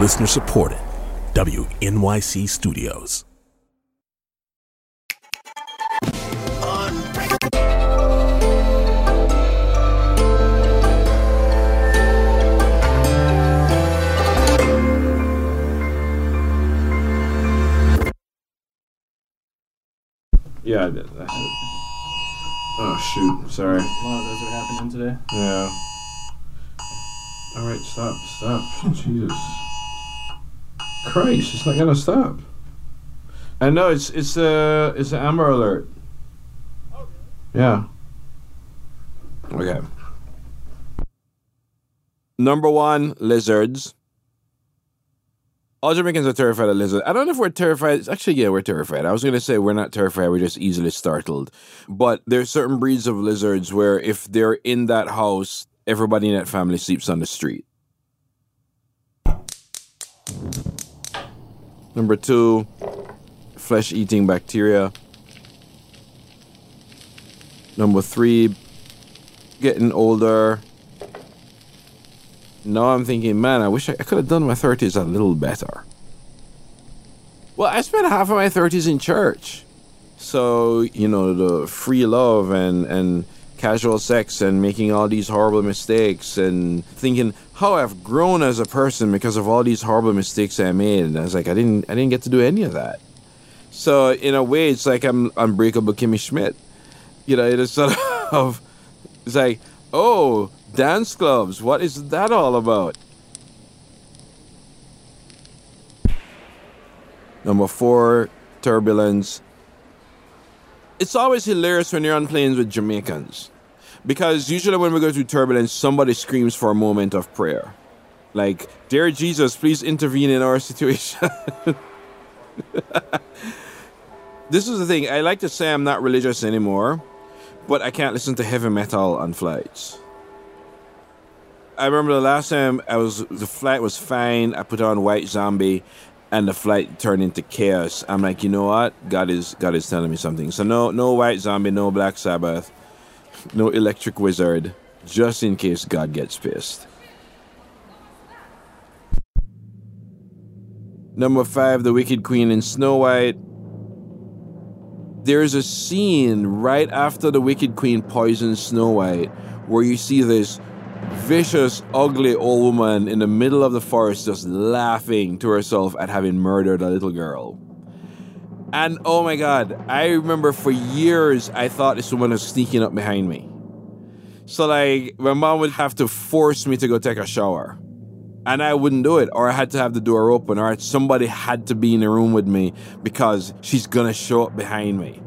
Listener supported. WNYC Studios. Yeah, I did. I. Oh shoot! Sorry. A lot of those are happening today. Yeah. All right, stop, stop. Jesus. Christ, it's not gonna stop. I know it's it's a it's an Amber Alert. Oh, yeah. Okay. Number one, lizards. All Jamaicans are terrified of lizards. I don't know if we're terrified. Actually, yeah, we're terrified. I was going to say we're not terrified. We're just easily startled. But there's certain breeds of lizards where if they're in that house, everybody in that family sleeps on the street. Number two, flesh eating bacteria. Number three, getting older. Now I'm thinking, man, I wish I, could have done my 30s a little better. Well, I spent half of my 30s in church. So, you know, the free love and, and casual sex and making all these horrible mistakes and thinking how I've grown as a person because of all these horrible mistakes I made. And I was like, I didn't I didn't get to do any of that. So in a way it's like I'm unbreakable Kimmy Schmidt. You know, it is sort of it's like, oh, dance clubs, what is that all about? Number four, turbulence. It's always hilarious when you're on planes with Jamaicans. Because usually when we go through turbulence, somebody screams for a moment of prayer. Like, Dear Jesus, please intervene in our situation. this is the thing. I like to say I'm not religious anymore, but I can't listen to heavy metal on flights. I remember the last time I was the flight was fine. I put on White Zombie, and the flight turned into chaos. I'm like, you know what? God is God is telling me something. So no no White Zombie, no Black Sabbath, no Electric Wizard, just in case God gets pissed. Number five, the Wicked Queen in Snow White. There's a scene right after the Wicked Queen poisons Snow White where you see this vicious, ugly old woman in the middle of the forest just laughing to herself at having murdered a little girl. And oh my god, I remember for years I thought this woman was sneaking up behind me. So, like, my mom would have to force me to go take a shower. And I wouldn't do it, or I had to have the door open, or somebody had to be in the room with me because she's gonna show up behind me.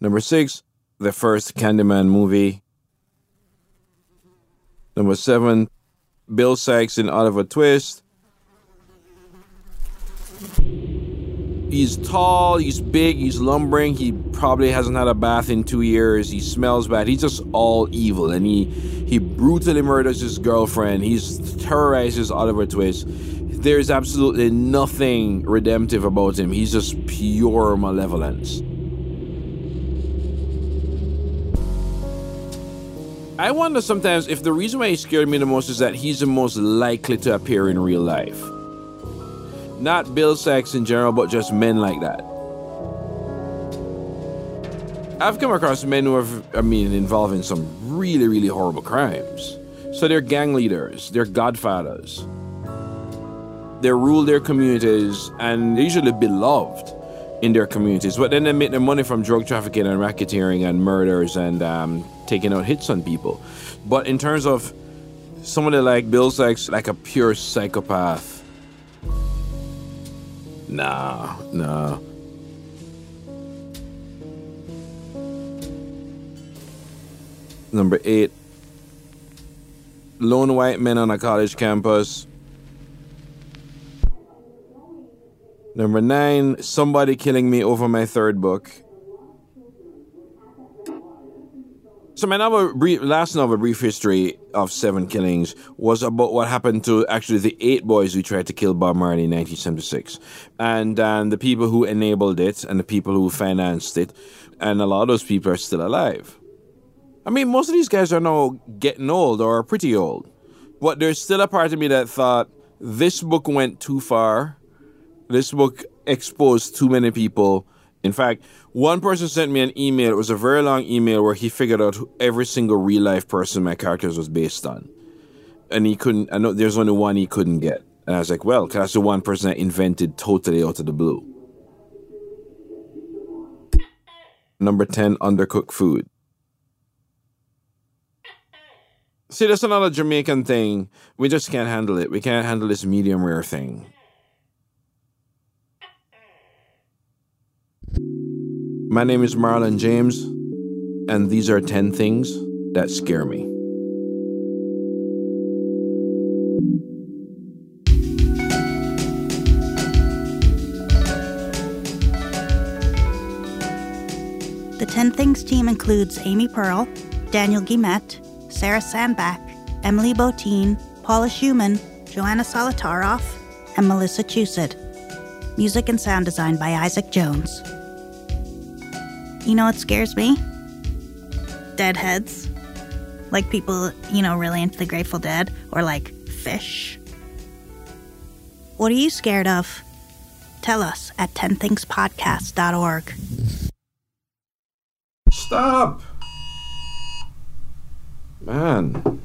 Number six, the first Candyman movie. Number seven, Bill Sikes in Oliver Twist. He's tall, he's big, he's lumbering. He probably hasn't had a bath in two years. He smells bad. He's just all evil, and he he brutally murders his girlfriend. He's terrorizes Oliver Twist. There's absolutely nothing redemptive about him. He's just pure malevolence. I wonder sometimes if the reason why he scared me the most is that he's the most likely to appear in real life. Not Bill Sikes in general, but just men like that. I've come across men who have, I mean, involved in some really, really horrible crimes. So they're gang leaders, they're godfathers. They rule their communities and they're usually beloved in their communities. But then they make their money from drug trafficking and racketeering and murders and um, taking out hits on people. But in terms of somebody like Bill Sikes, like a pure psychopath, nah, nah. Number eight, lone white men on a college campus. Number nine, somebody killing me over my third book. So my novel, brief, last novel, Brief History of Seven Killings, was about what happened to actually the eight boys who tried to kill Bob Marley in 1976. And, and the people who enabled it and the people who financed it. And a lot of those people are still alive. I mean, most of these guys are now getting old or pretty old. But there's still a part of me that thought this book went too far. This book exposed too many people. In fact, one person sent me an email. It was a very long email where he figured out who every single real life person my characters was based on. And he couldn't, I know there's only one he couldn't get. And I was like, well, that's the one person I invented totally out of the blue. Number 10, undercooked food. See, that's another Jamaican thing. We just can't handle it. We can't handle this medium rare thing. My name is Marlon James, and these are 10 things that scare me. The 10 Things team includes Amy Pearl, Daniel Guillemette, Sarah Sandbach, Emily Botein, Paula Szuchman, Joanna Solotaroff, and Melissa Chusid. Music and sound design by Isaac Jones. You know what scares me? Deadheads. Like people, you know, really into the Grateful Dead, or like Phish. What are you scared of? Tell us at 10thingspodcast.org. Stop! Man.